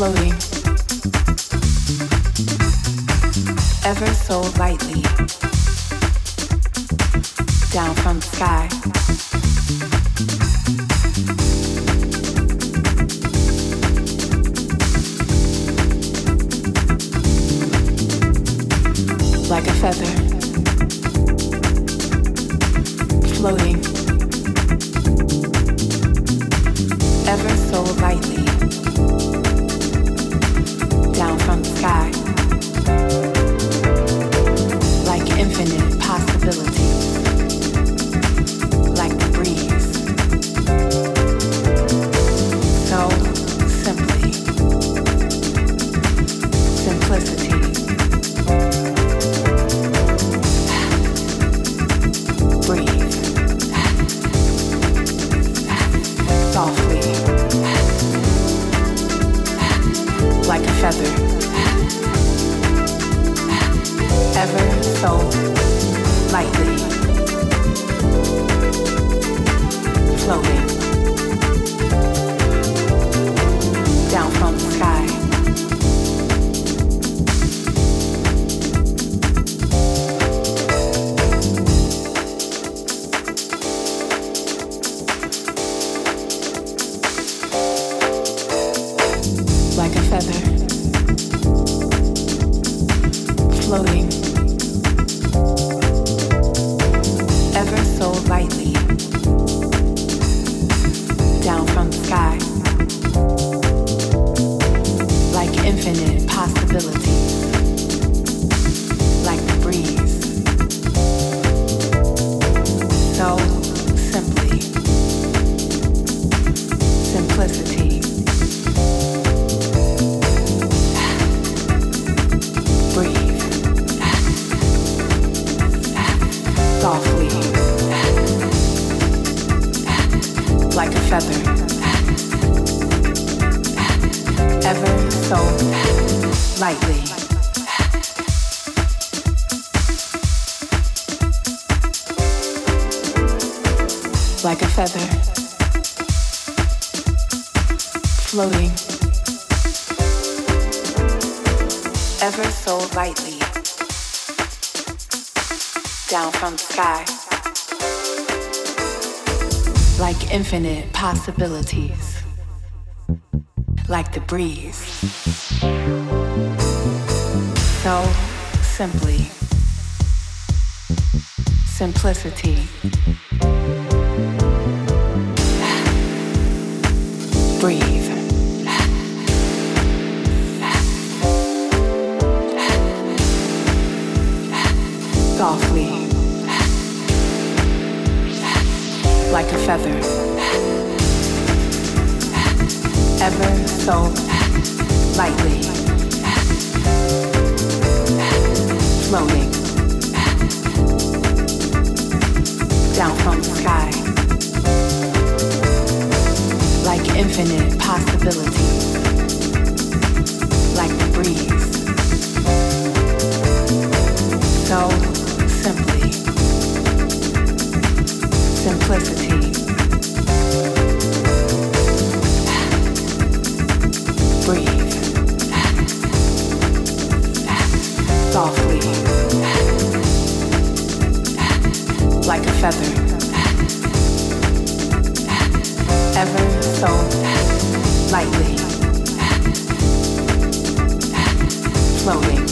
floating. Ever so lightly. Down from the sky. Like a feather. Floating ever so lightly. Down from the sky. Like infinite possibilities from the sky. Like infinite possibilities. Like the breeze so simply. Simplicity. Breathe feather ever so lightly. Floating. Down from the sky. Like infinite possibilities like the breeze. So simply. Simplicity feather. Ever so lightly. Floating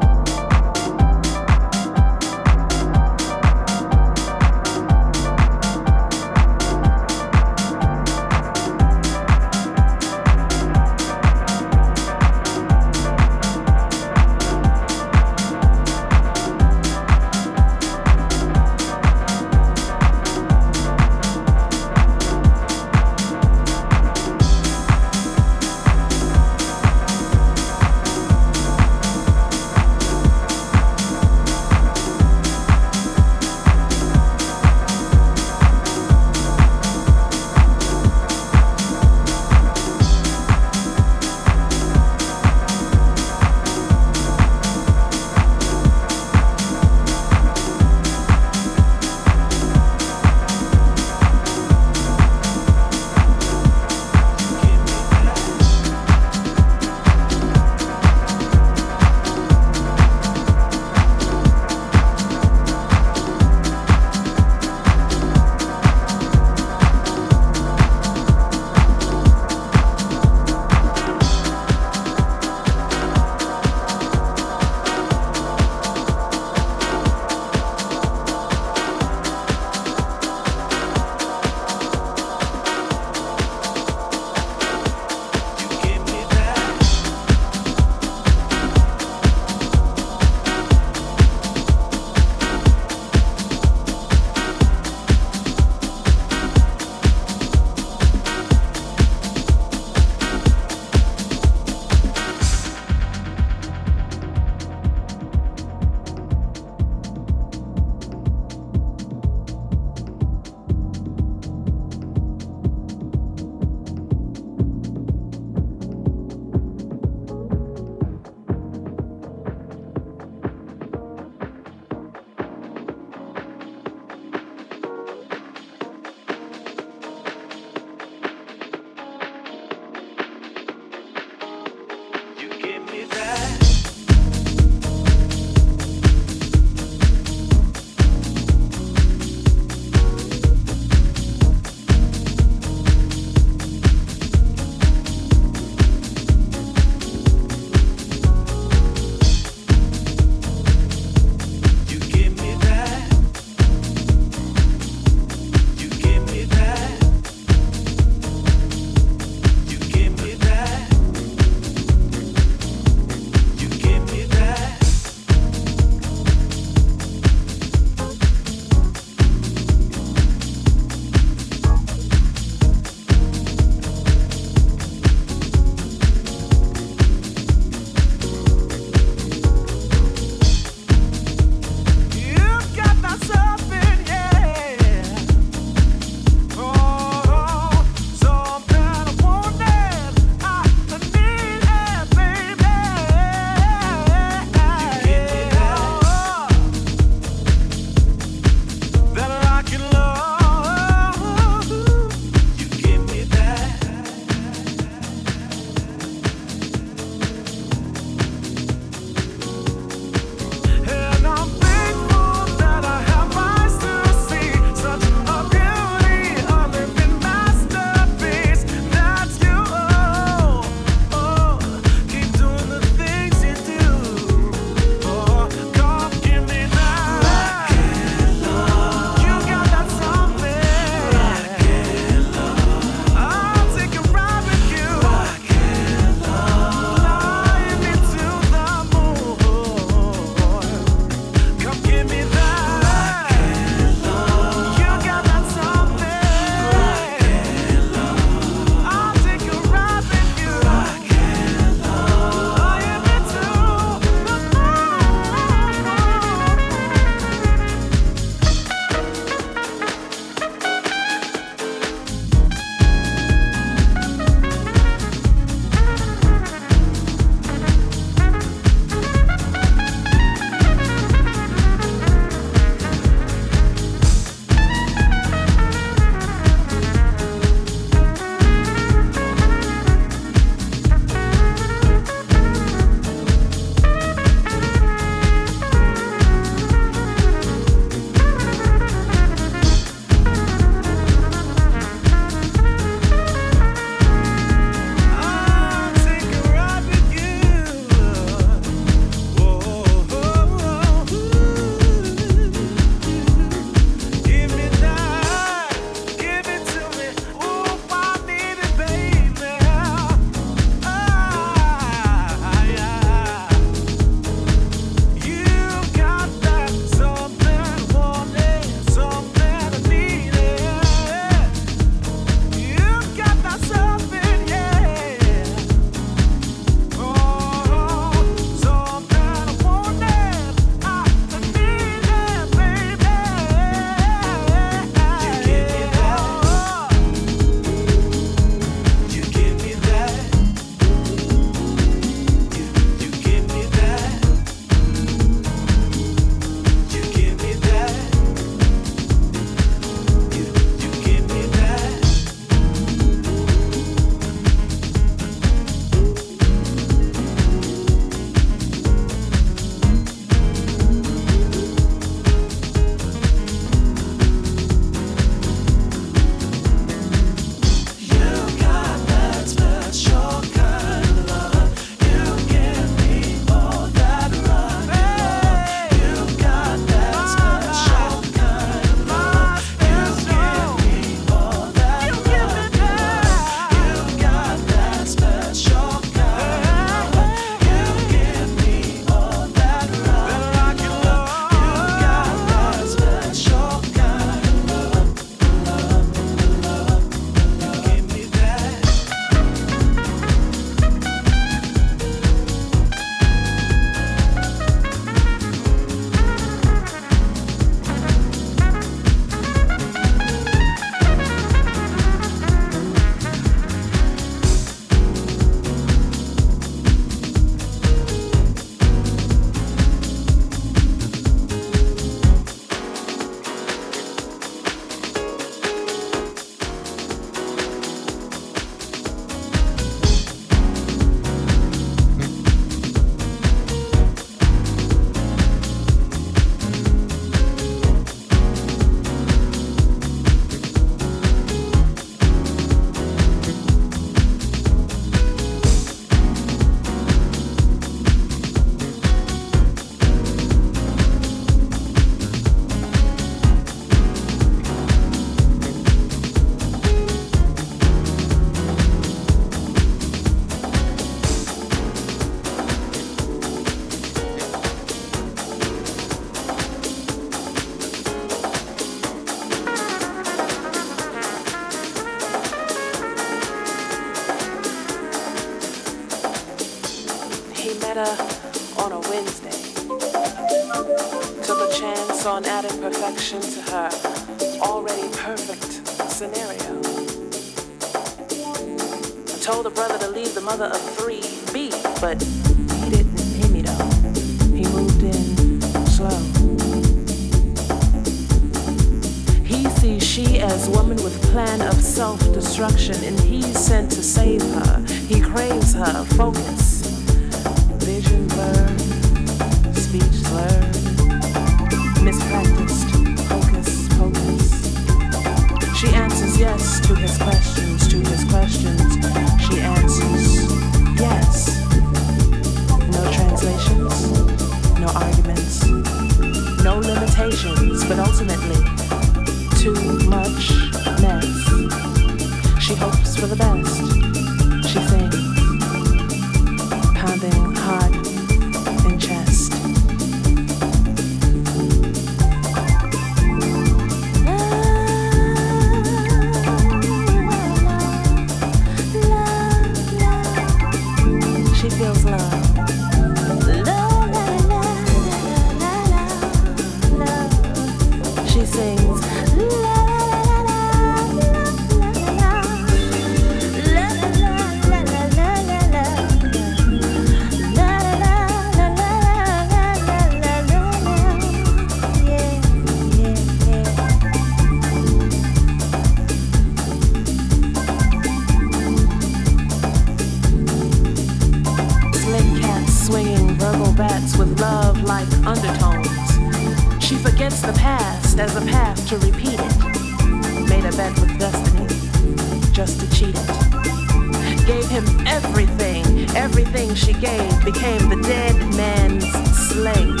everything she gave became the dead man's slave.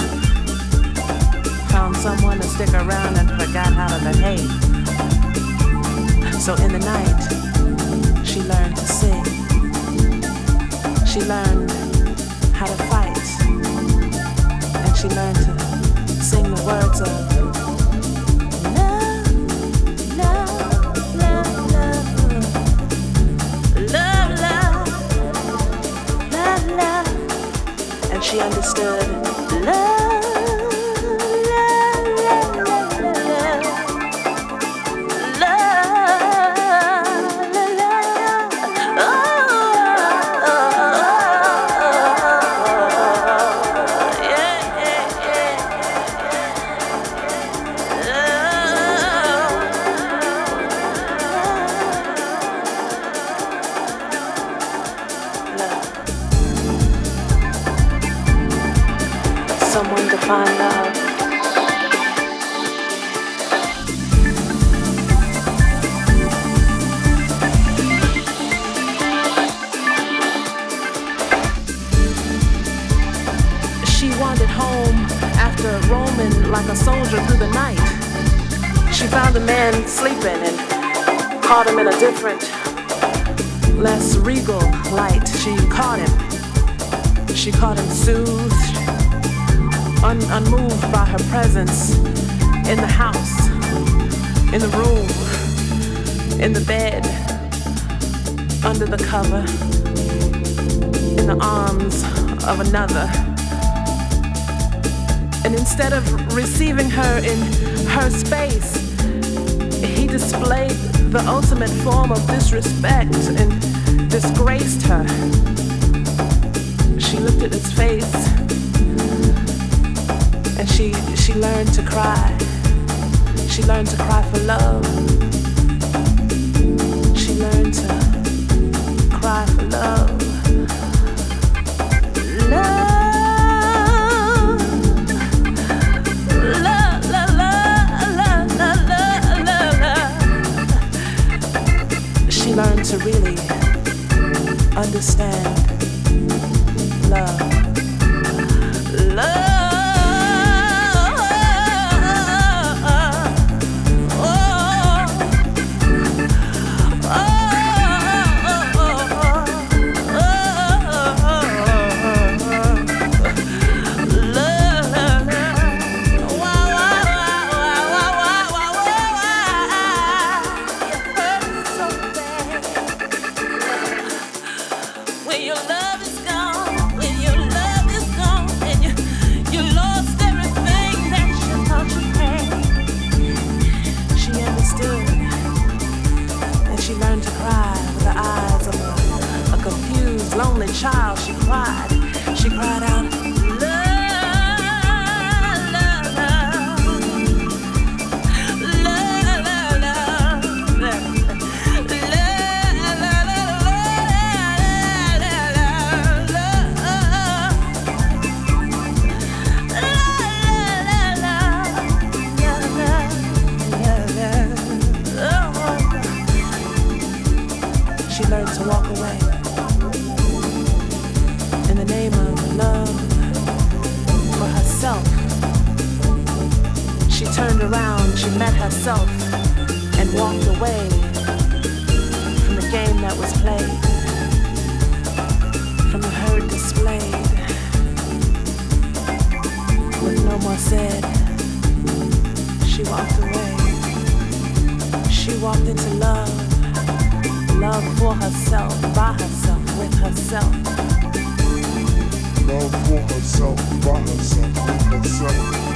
Found someone to stick around and forgot how to behave. So in the night, she learned to sing. She learned how to fight. And she learned to sing the words of she understood love. The cover in the arms of another. And instead of receiving her in her space, he displayed the ultimate form of disrespect and disgraced her. She looked at his face and she she learned to cry. She learned to cry for love. to really understand love. Turned around, she met herself, and walked away from the game that was played, from the herd displayed. With no more said, she walked away. She walked into love love for herself, by herself, with herself. Love for herself, by herself, with herself.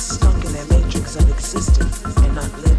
Stuck in their matrix of existence and not living.